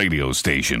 radio station.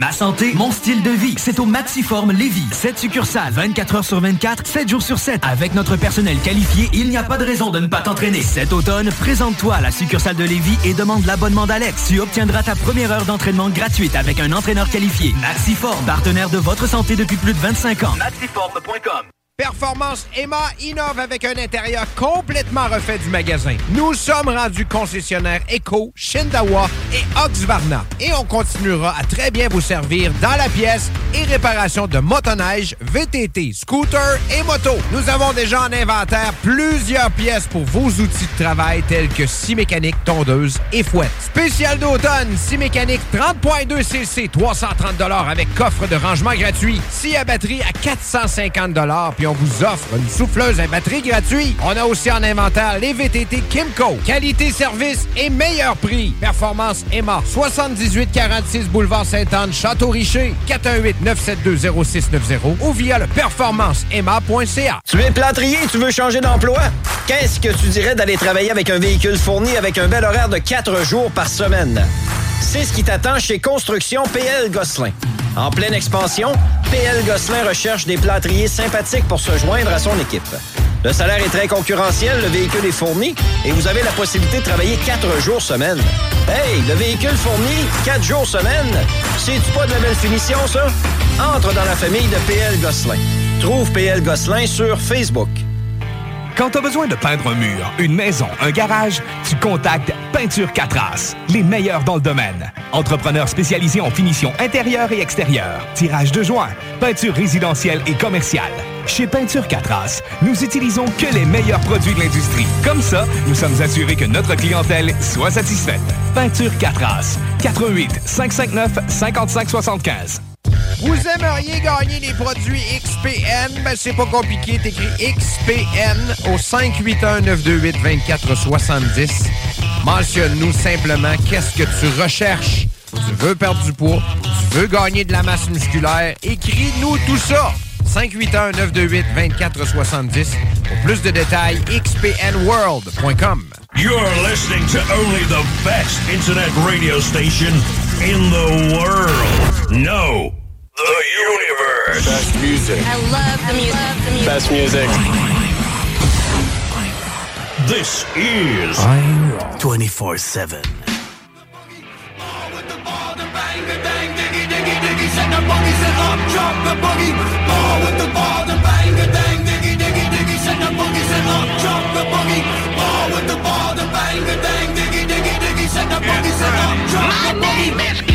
Ma santé, mon style de vie, c'est au Maxiform Lévis. 7 succursales, 24 heures sur 24, 7 jours sur 7. Avec notre personnel qualifié, il n'y a pas de raison de ne pas t'entraîner. Cet automne, présente-toi à la succursale de Lévis et demande l'abonnement d'Alex. Tu obtiendras ta première heure d'entraînement gratuite avec un entraîneur qualifié. Maxiform, partenaire de votre santé depuis plus de 25 ans. Maxiform.com Performance Emma innove avec un intérieur complètement refait du magasin. Nous sommes rendus concessionnaires Eco, Shindawa et Oxvarna. Et on continuera à très bien vous servir dans la pièce et réparation de motoneige, VTT, scooter et moto. Nous avons déjà en inventaire plusieurs pièces pour vos outils de travail tels que scie mécanique, tondeuse et fouette. Spécial d'automne, scie mécanique 30.2 cc, 330 avec coffre de rangement gratuit. Scie à batterie à 450 puis vous offre une souffleuse à batterie gratuite. On a aussi en inventaire les VTT Kimco. Qualité, service et meilleur prix. Performance Emma. 7846 Boulevard Sainte-Anne, Château-Richer. 418-972-0690 ou via le performanceemma.ca. Tu es plâtrier et tu veux changer d'emploi? Qu'est-ce que tu dirais d'aller travailler avec un véhicule fourni avec un bel horaire de 4 jours par semaine? C'est ce qui t'attend chez Construction PL Gosselin. En pleine expansion, PL Gosselin recherche des plâtriers sympathiques pour se joindre à son équipe. Le salaire est très concurrentiel, le véhicule est fourni et vous avez la possibilité de travailler quatre jours semaine. Hey, le véhicule fourni, quatre jours semaine, c'est-tu pas de la belle finition, ça? Entre dans la famille de PL Gosselin. Trouve PL Gosselin sur Facebook. Quand tu as besoin de peindre un mur, une maison, un garage, tu contactes Peinture 4 As, les meilleurs dans le domaine. Entrepreneurs spécialisés en finition intérieure et extérieure, tirage de joints, peinture résidentielle et commerciale. Chez Peinture 4 As, nous utilisons que les meilleurs produits de l'industrie. Comme ça, nous sommes assurés que notre clientèle soit satisfaite. Peinture 4 As, 88 559 5575. Vous aimeriez gagner les produits XPN? Ben, c'est pas compliqué. T'écris XPN au 581-928-2470. Mentionne-nous simplement qu'est-ce que tu recherches. Tu veux perdre du poids? Tu veux gagner de la masse musculaire? Écris-nous tout ça. 581-928-2470. Pour plus de détails, xpnworld.com. You're listening to only the best internet radio station in the world. No, the universe. Best music. I love the music. Love the music. Best music. This is 24 7. Ball with the ball, the bang, the dang, diggy, diggy, diggy, the boogie, up, the boogie. Bang, diggy, diggy, diggy, set the boogie, set the My name is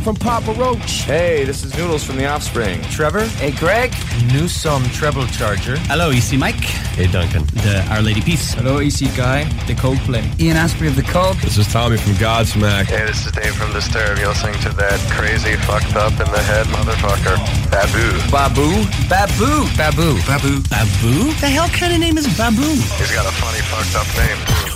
from Papa Roach. Hey, this is Noodles from The Offspring. Trevor. Hey, Greg. Newsome Treble Charger. Hello, EC Mike. Hey, Duncan. The Our Lady Peace. Hello, EC Guy. The Coldplay. Ian Asprey of The Cult. This is Tommy from Godsmack. Hey, this is Dave from Disturbed. You're listening to that crazy, fucked up in the head motherfucker. Babu. Babu? Babu. Babu. Babu. Babu? The hell kind of name is Babu? He's got a funny, fucked up name.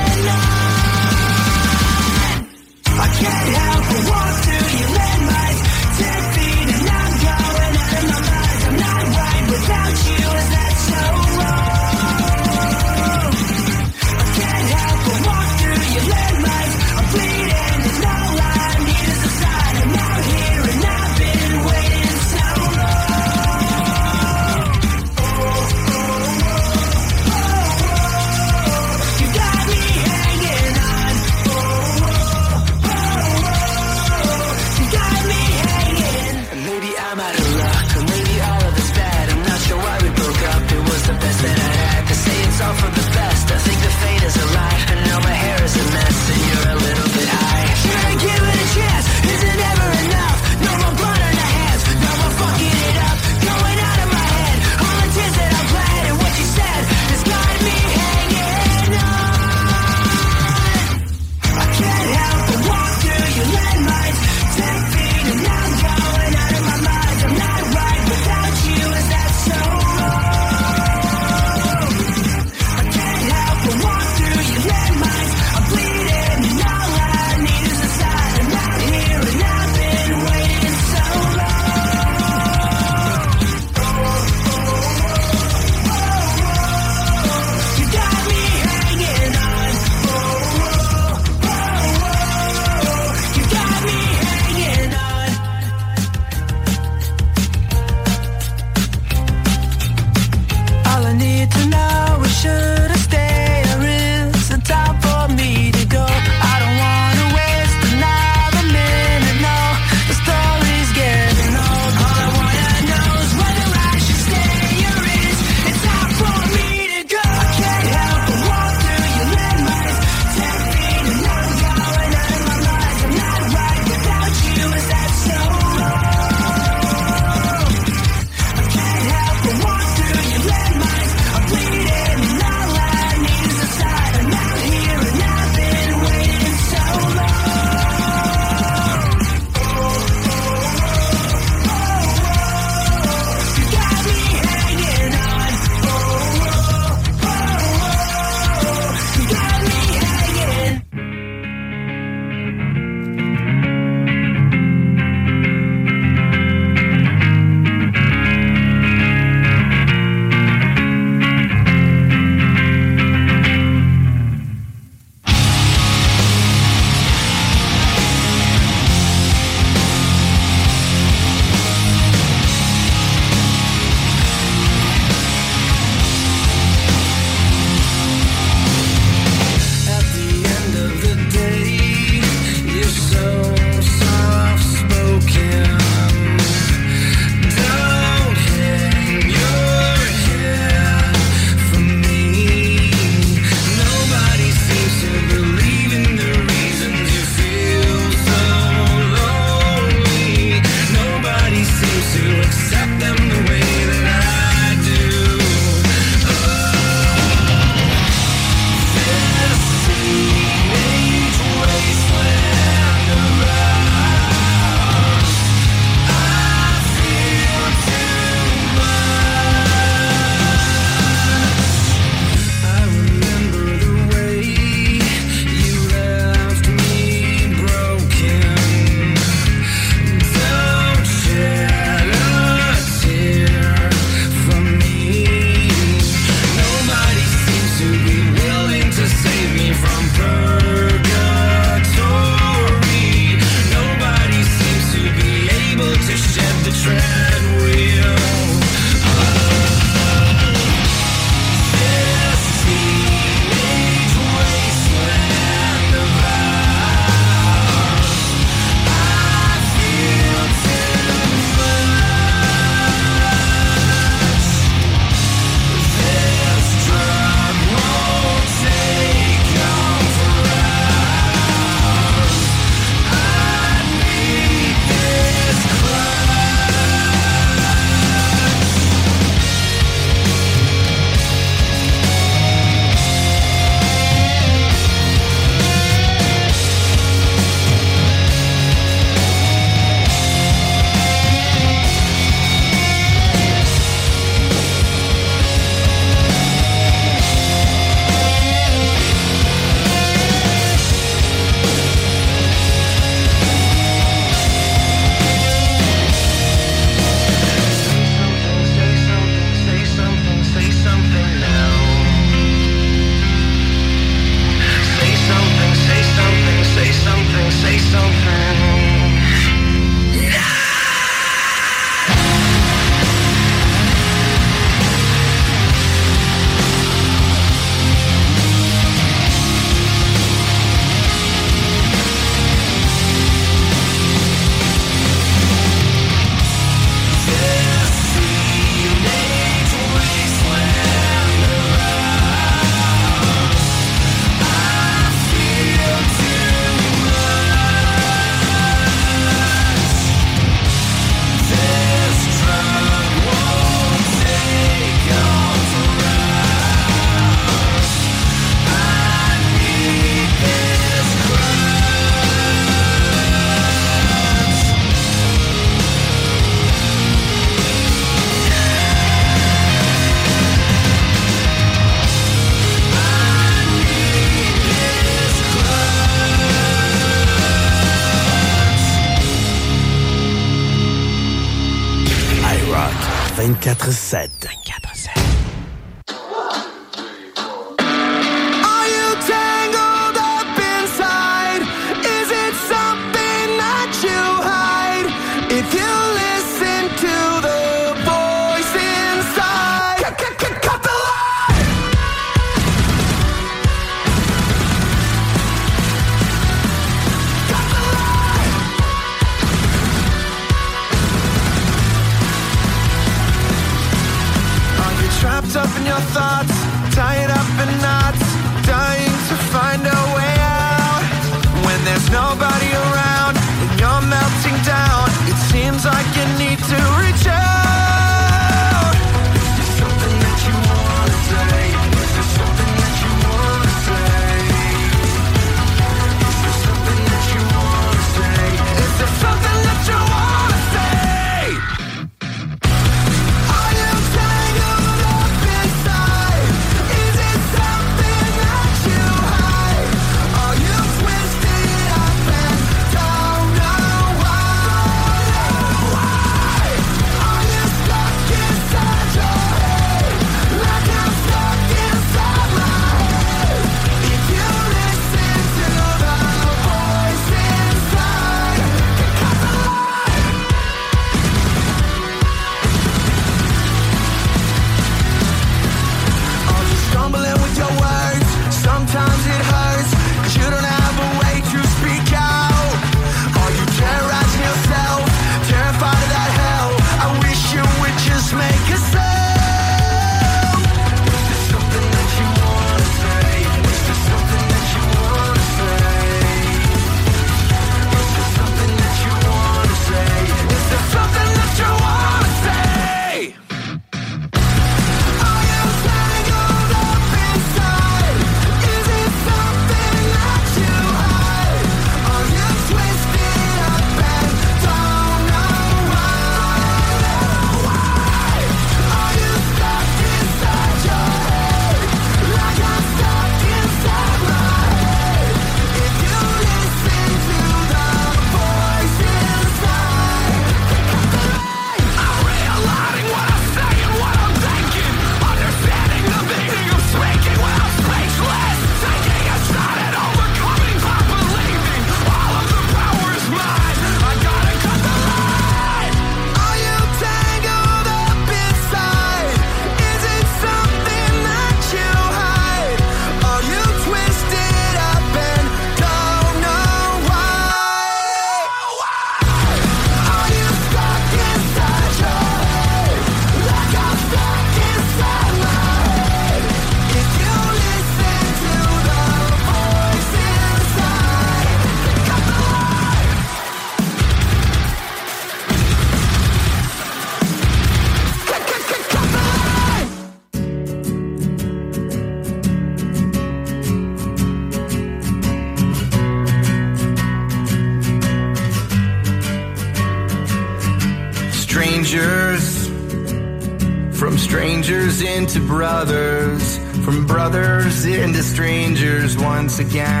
Once again.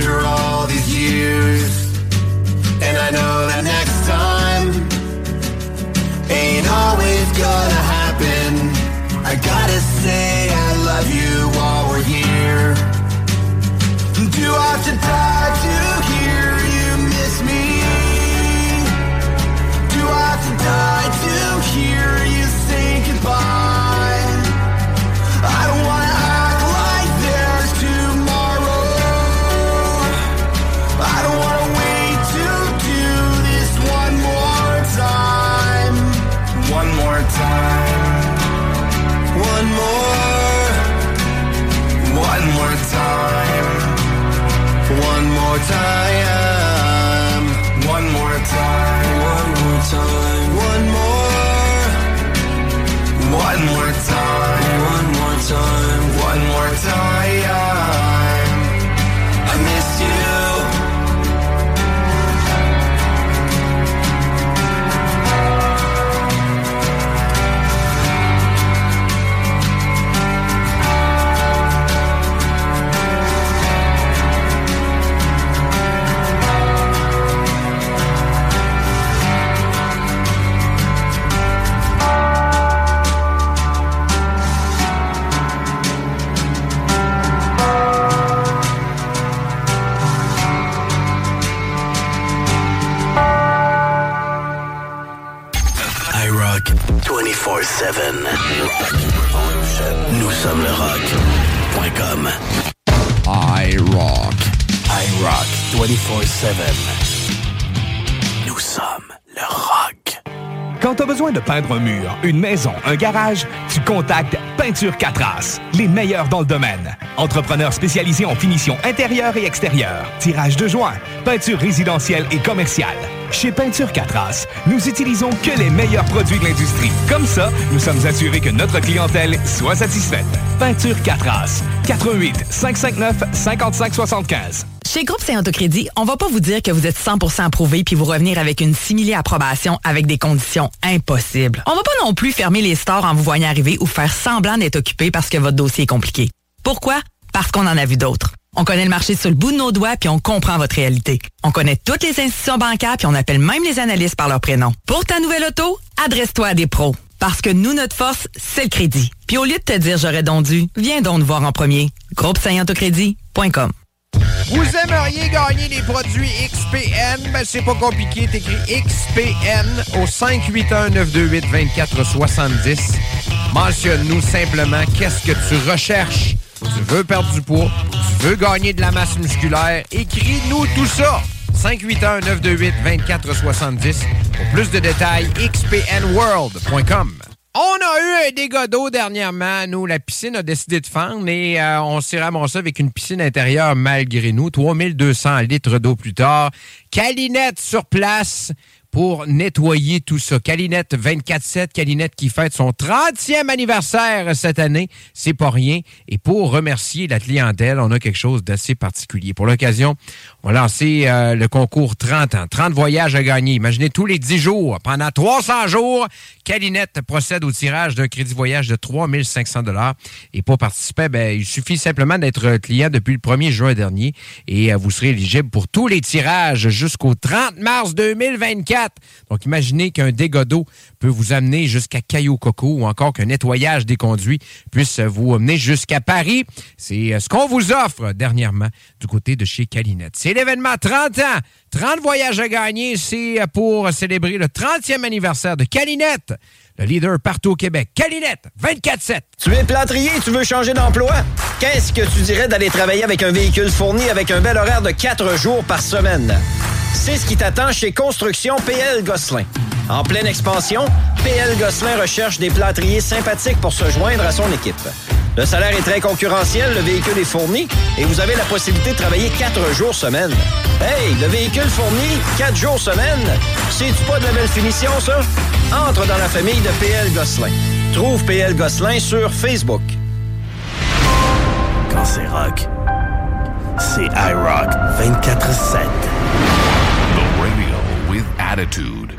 after all these years. And I know that next time ain't always gonna happen. I gotta say I love you while we're here. Do I have to die Nous sommes le rock.com. iRock. iRock 24-7. Nous sommes le rock. Quand tu as besoin de peindre un mur, une maison, un garage, tu contactes Peinture Catras, les meilleurs dans le domaine. Entrepreneurs spécialisés en finition intérieure et extérieure, tirage de joints, peinture résidentielle et commerciale. Chez Peinture Catras, nous utilisons que les meilleurs produits de l'industrie. Comme ça, nous sommes assurés que notre clientèle soit satisfaite. Peinture Catras, 88 559 5575. Chez Groupe Saint-Autocrédit, on va pas vous dire que vous êtes 100% approuvé puis vous revenir avec une simili-approbation avec des conditions impossibles. On va pas non plus fermer les stores en vous voyant arriver ou faire semblant d'être occupé parce que votre dossier est compliqué. Pourquoi? Parce qu'on en a vu d'autres. On connaît le marché sur le bout de nos doigts puis on comprend votre réalité. On connaît toutes les institutions bancaires puis on appelle même les analystes par leur prénom. Pour ta nouvelle auto, adresse-toi à des pros. Parce que nous, notre force, c'est le crédit. Puis au lieu de te dire j'aurais donc dû, viens donc nous voir en premier. Groupe. Vous aimeriez gagner les produits XPN? Ben, c'est pas compliqué. T'écris XPN au 581-928-2470. Mentionne-nous simplement qu'est-ce que tu recherches. Tu veux perdre du poids? Tu veux gagner de la masse musculaire? Écris-nous tout ça. 581-928-2470. Pour plus de détails, xpnworld.com. On a eu un dégât d'eau dernièrement. Nous, la piscine a décidé de fendre et euh, on s'est ramassé avec une piscine intérieure malgré nous. 3200 litres d'eau plus tard. Calinette sur place pour nettoyer tout ça. Calinette 24-7, Calinette qui fête son 30e anniversaire cette année. C'est pas rien. Et pour remercier la clientèle, on a quelque chose d'assez particulier. Pour l'occasion, on va lancer euh, le concours 30 ans. 30 voyages à gagner. Imaginez tous les 10 jours. Pendant 300 jours, Calinette procède au tirage d'un crédit voyage de 3500 dollars. Et pour participer, ben, il suffit simplement d'être client depuis le 1er juin dernier et euh, vous serez éligible pour tous les tirages jusqu'au 30 mars 2024. Donc, imaginez qu'un dégât d'eau peut vous amener jusqu'à Caillou Coco ou encore qu'un nettoyage des conduits puisse vous amener jusqu'à Paris. C'est euh, ce qu'on vous offre dernièrement du côté de chez Calinette. C'est l'événement 30 ans. 30 voyages à gagner. C'est pour célébrer le 30e anniversaire de Calinette, le leader partout au Québec. Calinette, 24-7. Tu es plâtrier tu veux changer d'emploi? Qu'est-ce que tu dirais d'aller travailler avec un véhicule fourni avec un bel horaire de 4 jours par semaine? C'est ce qui t'attend chez Construction PL Gosselin. En pleine expansion, PL Gosselin recherche des plâtriers sympathiques pour se joindre à son équipe. Le salaire est très concurrentiel, le véhicule est fourni et vous avez la possibilité de travailler 4 jours semaine. Hey, le véhicule fourni, 4 jours semaine, c'est-tu pas de la belle finition, ça? Entre dans la famille de PL Gosselin. Trouve PL Gosselin sur Facebook. Quand c'est rock, c'est iRock 24-7. The radio with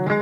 attitude.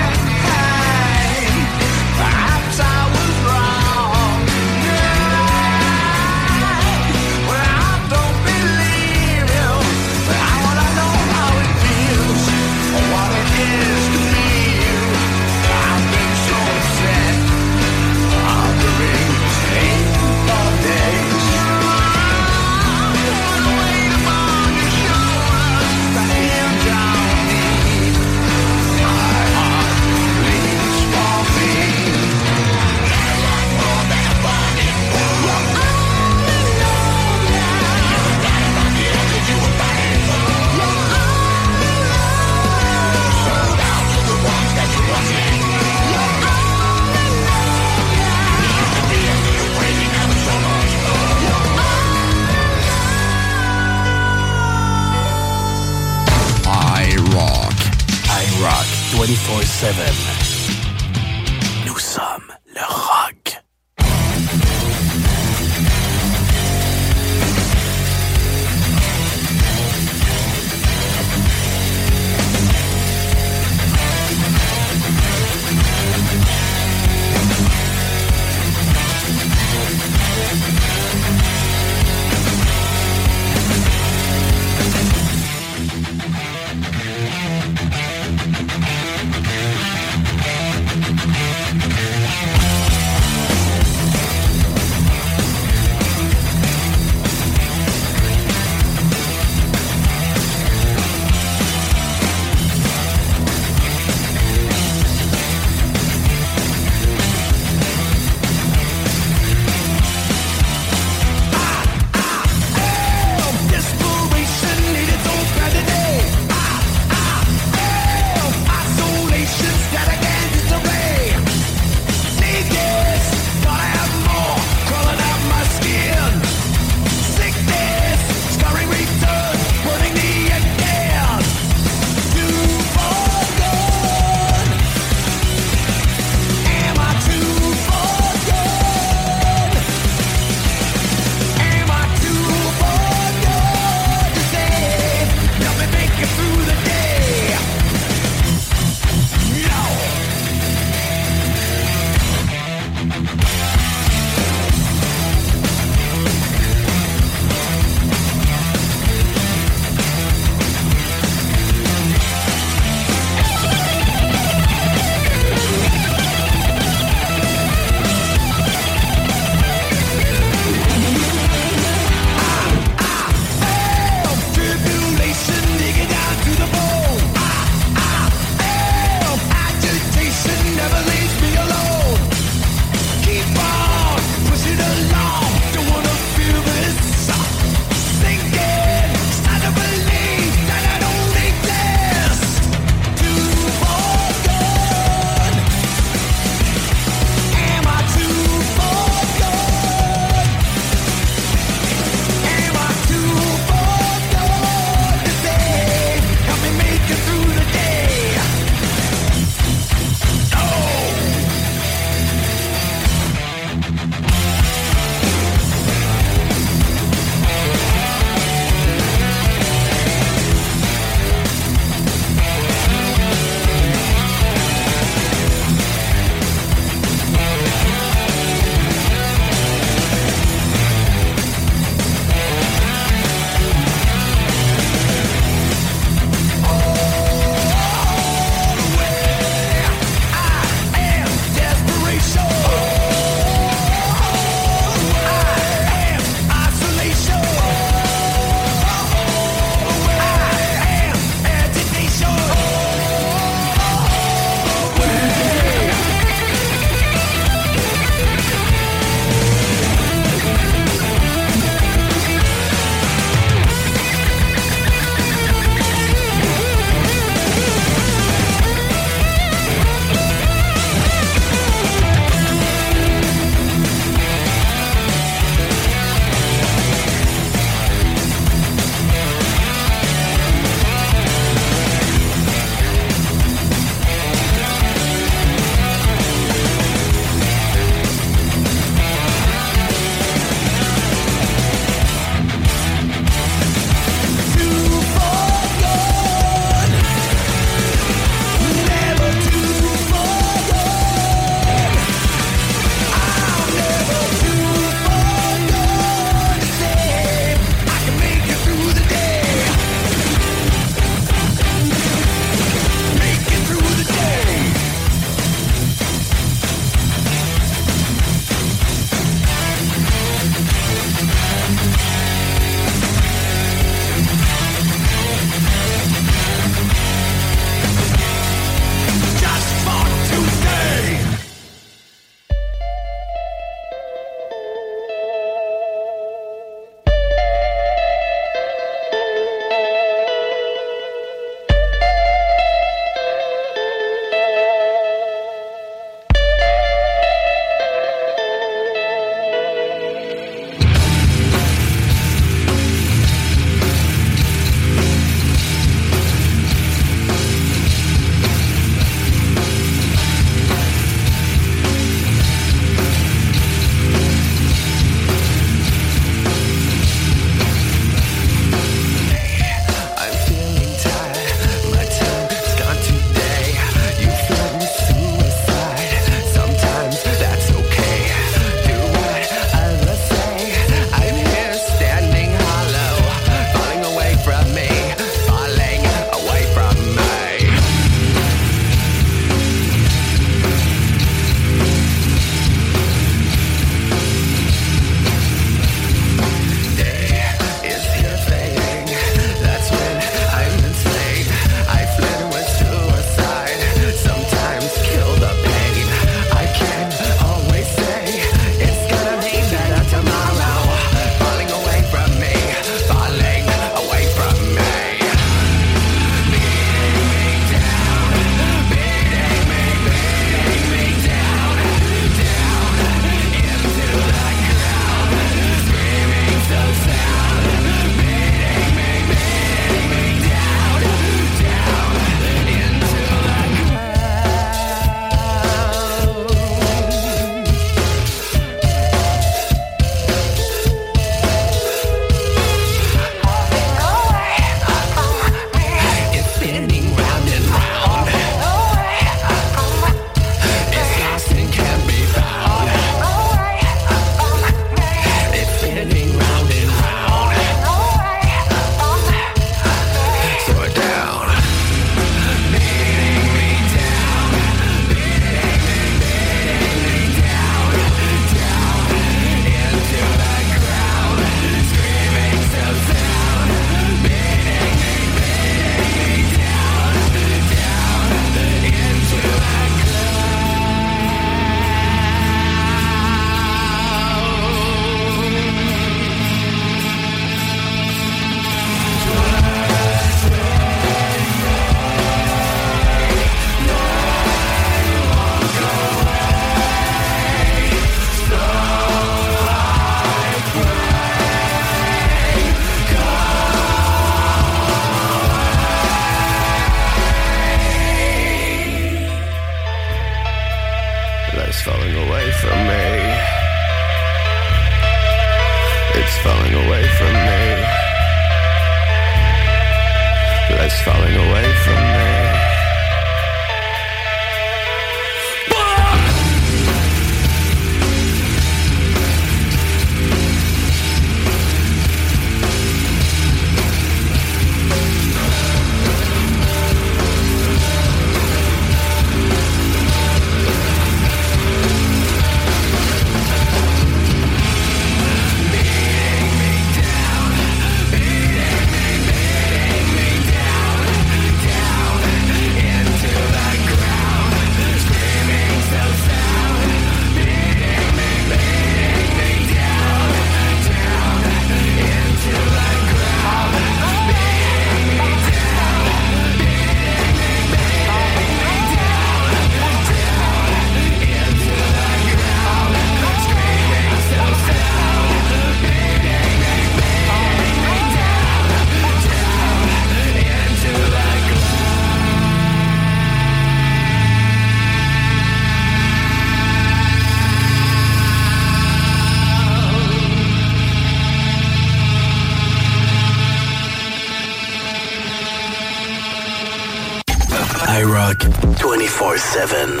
iRock 24-7.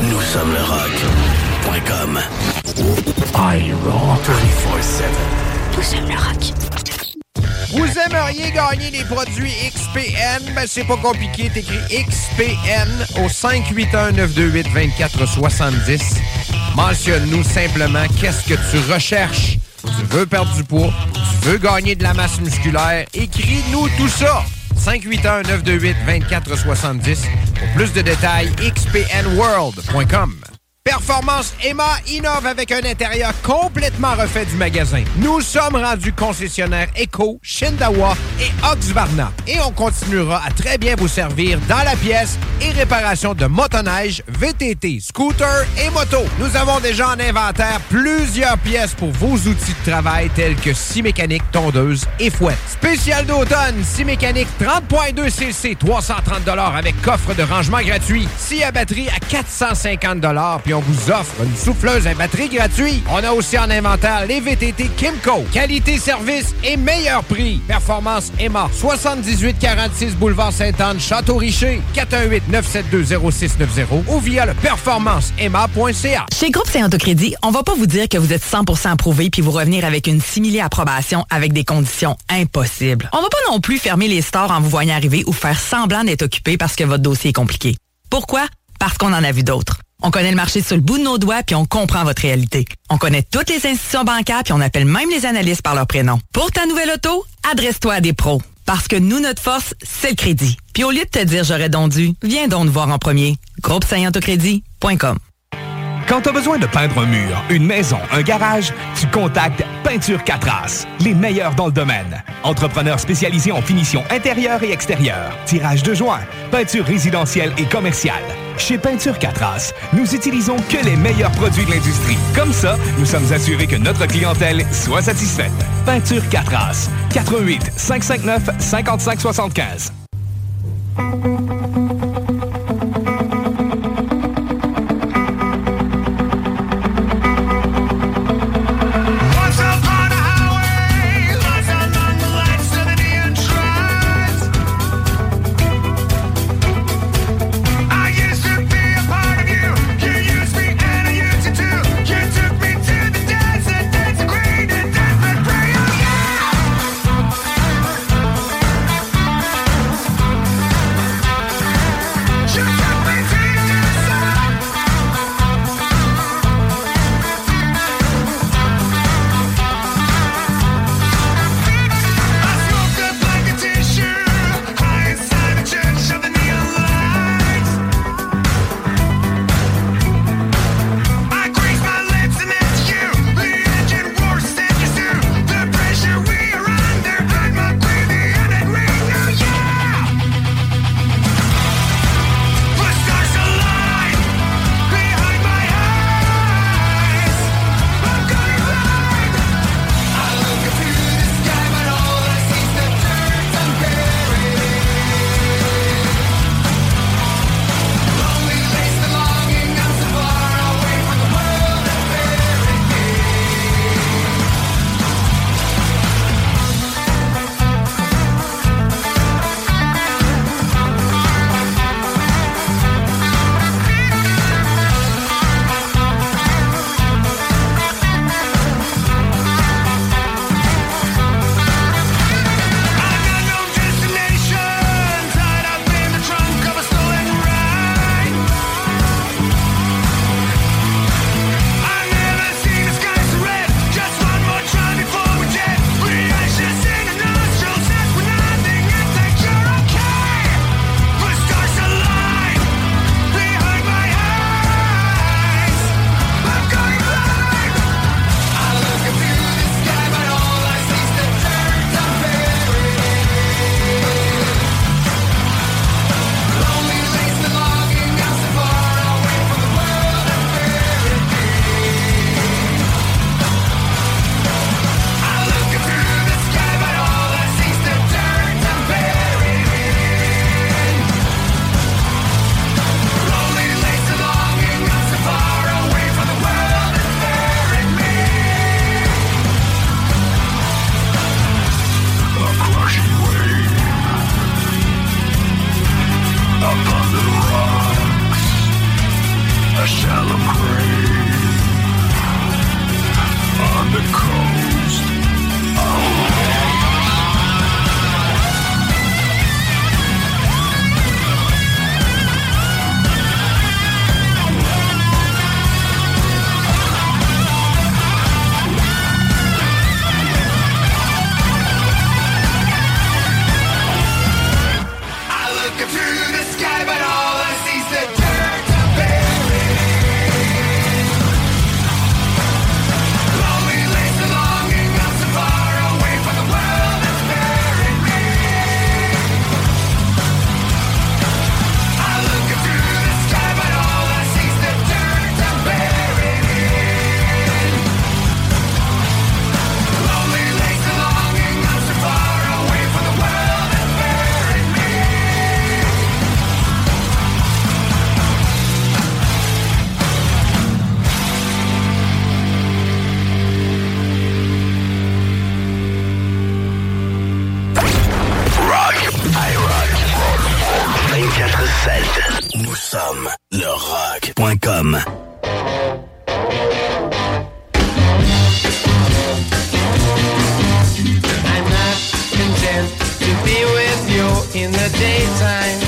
Nous sommes le rock.com. iRock 24-7. Nous sommes le rock. Vous aimeriez gagner les produits XPN? Ben, c'est pas compliqué. T'écris XPN au 581-928-2470. Mentionne-nous simplement qu'est-ce que tu recherches. Tu veux perdre du poids? Tu veux gagner de la masse musculaire? Écris-nous tout ça. 581-928-2470. Pour plus de détails, xpnworld.com. Performance Emma innove avec un intérieur complètement refait du magasin. Nous sommes rendus concessionnaires Eco, Shindawa et Oxvarna. Et on continuera à très bien vous servir dans la pièce et réparation de motoneige, VTT, scooter et moto. Nous avons déjà en inventaire plusieurs pièces pour vos outils de travail tels que scie mécanique, tondeuse et fouette. Spécial d'automne, scie mécanique 30.2 cc, 330 avec coffre de rangement gratuit. Scie à batterie à 450 puis on vous offre une souffleuse à batterie gratuite. On a aussi en inventaire les VTT Kimco. Qualité, service et meilleur prix. Performance Emma. 7846 Boulevard Sainte-Anne, Château-Richer. 418-972-0690 ou via le performanceemma.ca. Chez Groupe Saint-Autocrédit, on va pas vous dire que vous êtes 100% approuvé puis vous revenir avec une simili approbation avec des conditions impossibles. On va pas non plus fermer les stores en vous voyant arriver ou faire semblant d'être occupé parce que votre dossier est compliqué. Pourquoi? Parce qu'on en a vu d'autres. On connaît le marché sur le bout de nos doigts puis on comprend votre réalité. On connaît toutes les institutions bancaires puis on appelle même les analystes par leur prénom. Pour ta nouvelle auto, adresse-toi à des pros. Parce que nous, notre force, c'est le crédit. Puis au lieu de te dire j'aurais donc dû, viens donc nous voir en premier. Groupe. Quand tu as besoin de peindre un mur, une maison, un garage, tu contactes Peinture Catras, les meilleurs dans le domaine. Entrepreneurs spécialisés en finition intérieure et extérieure, tirage de joints, peinture résidentielle et commerciale. Chez Peinture Catras, nous utilisons que les meilleurs produits de l'industrie. Comme ça, nous sommes assurés que notre clientèle soit satisfaite. Peinture Catras, 88 559 5575. 947. Nous sommes le rock.com. I'm not content to be with you in the daytime.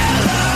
together.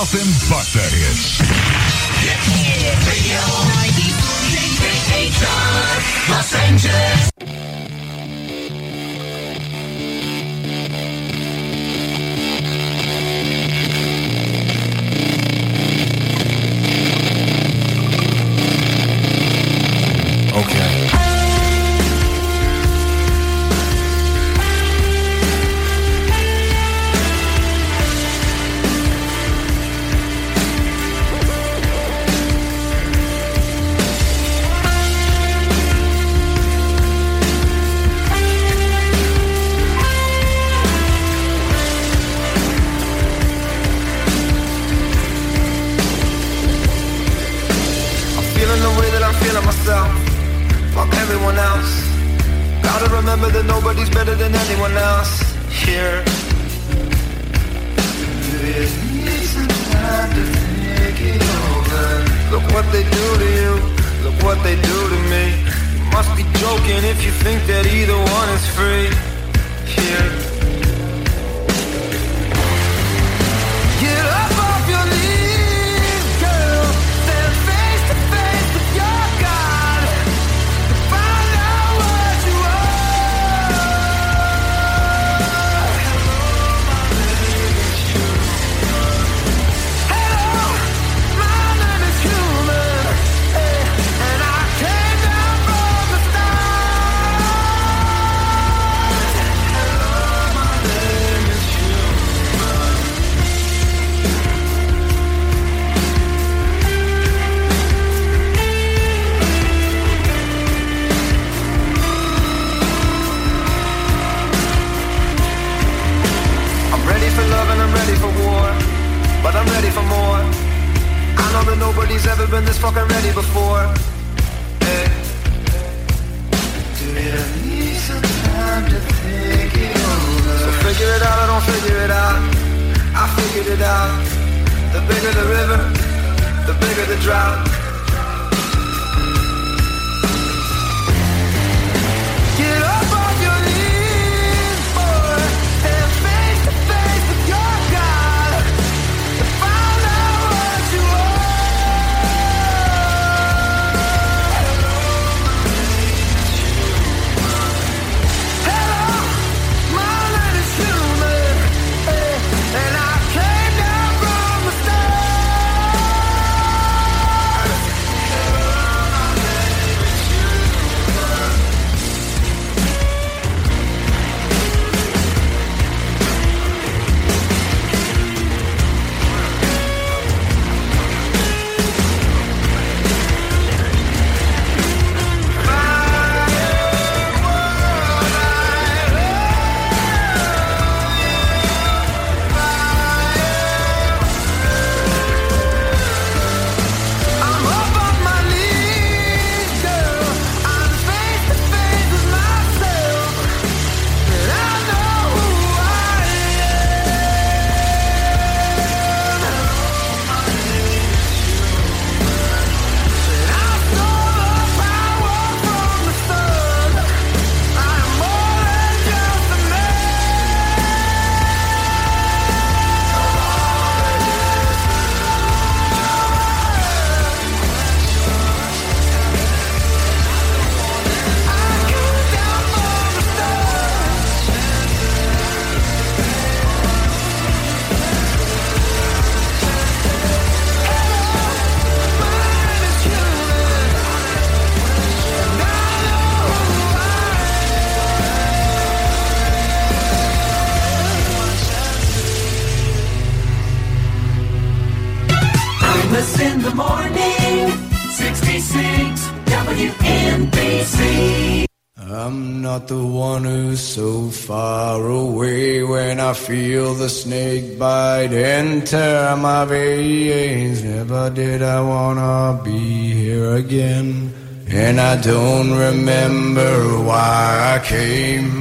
nothing but the hits. Hit Radio 93.8 Los Angeles. fear. It is me sometimes to think it over. Look what they do to you. Look what they do to me. You must be joking if you think that either one is free. Don't remember why I came.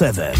24-7.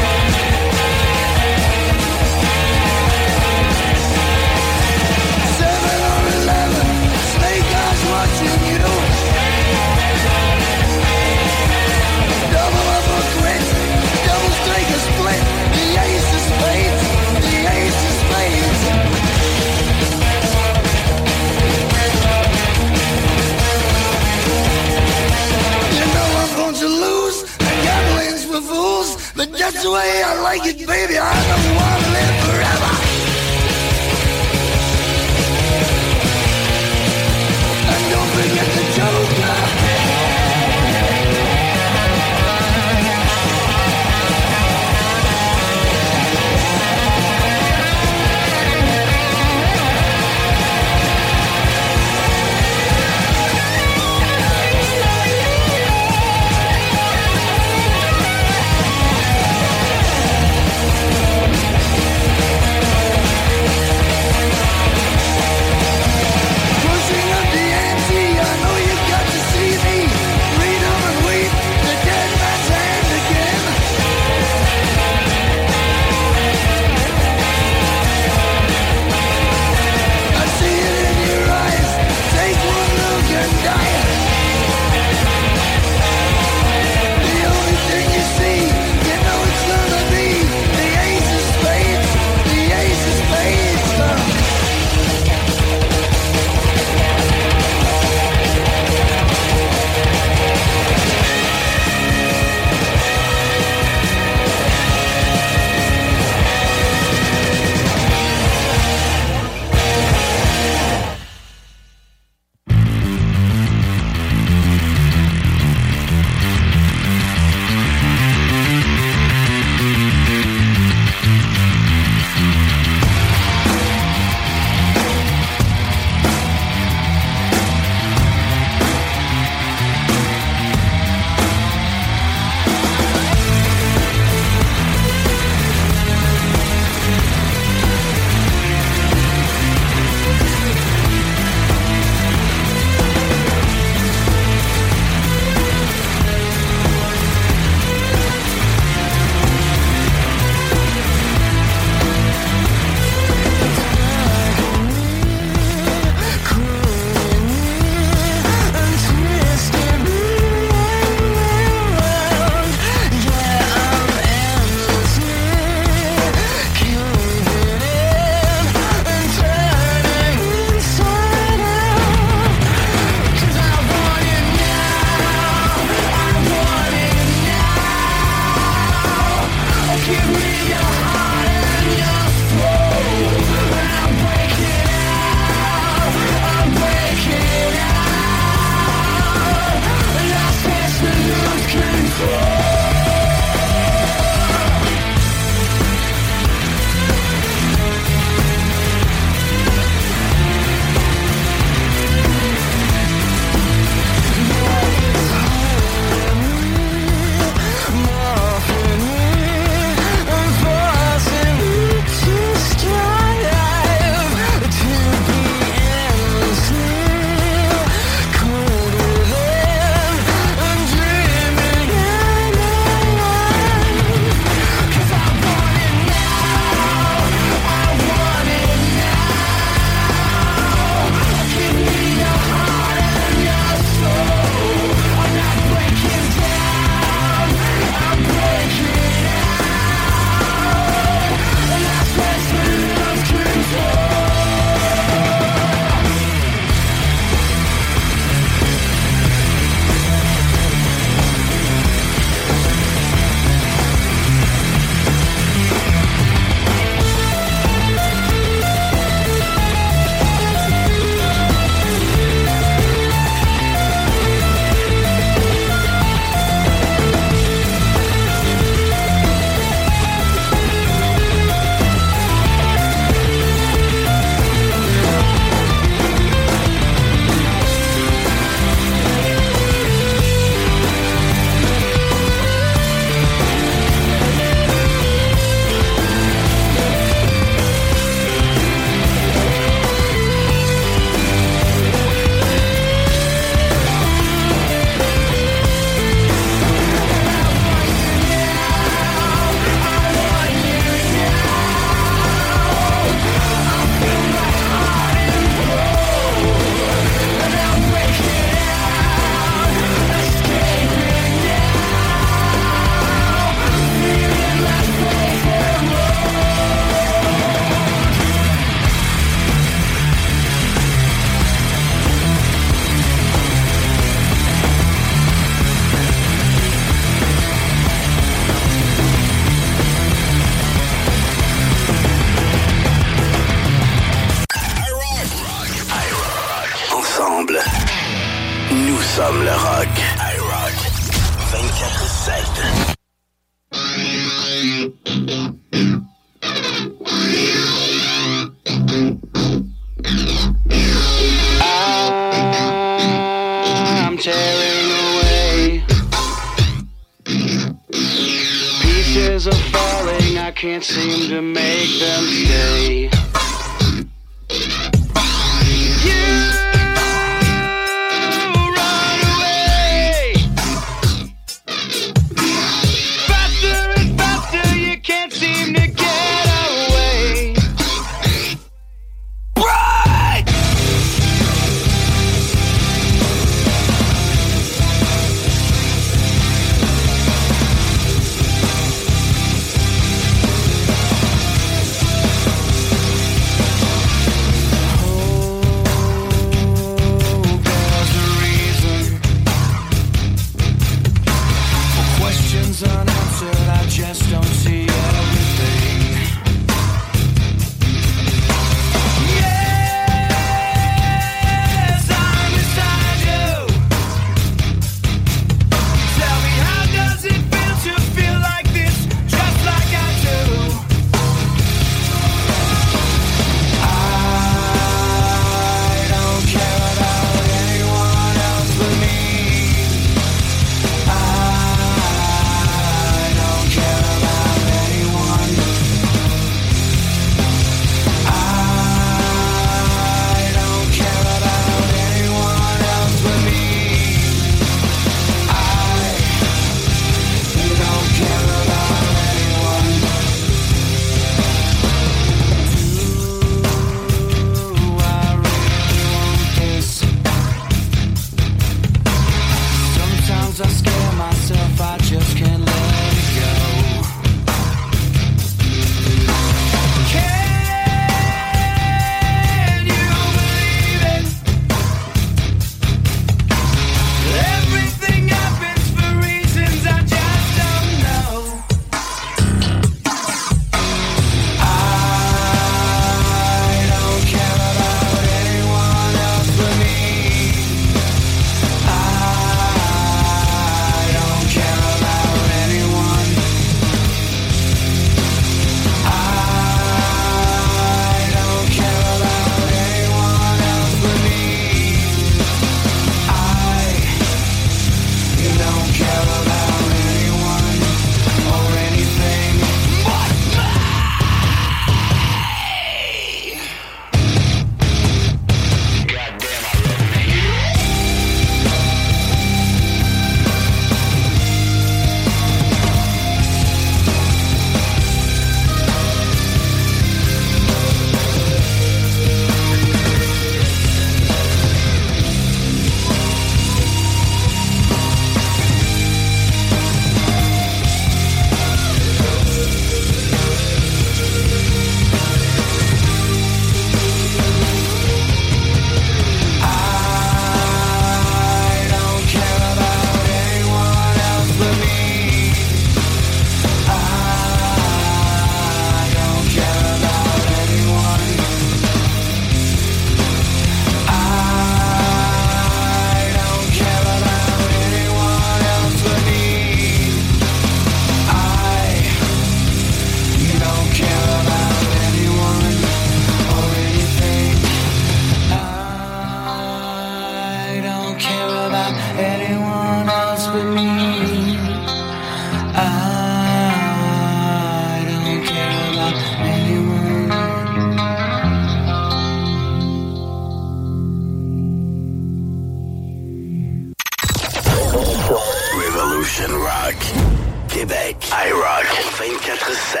24-7.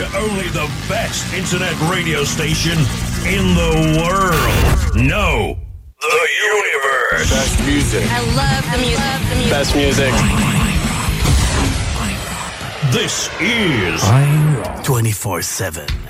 to only the best internet radio station in the world. No, the universe. Best music. I love the music. Love the music. Best music. This is 24 7.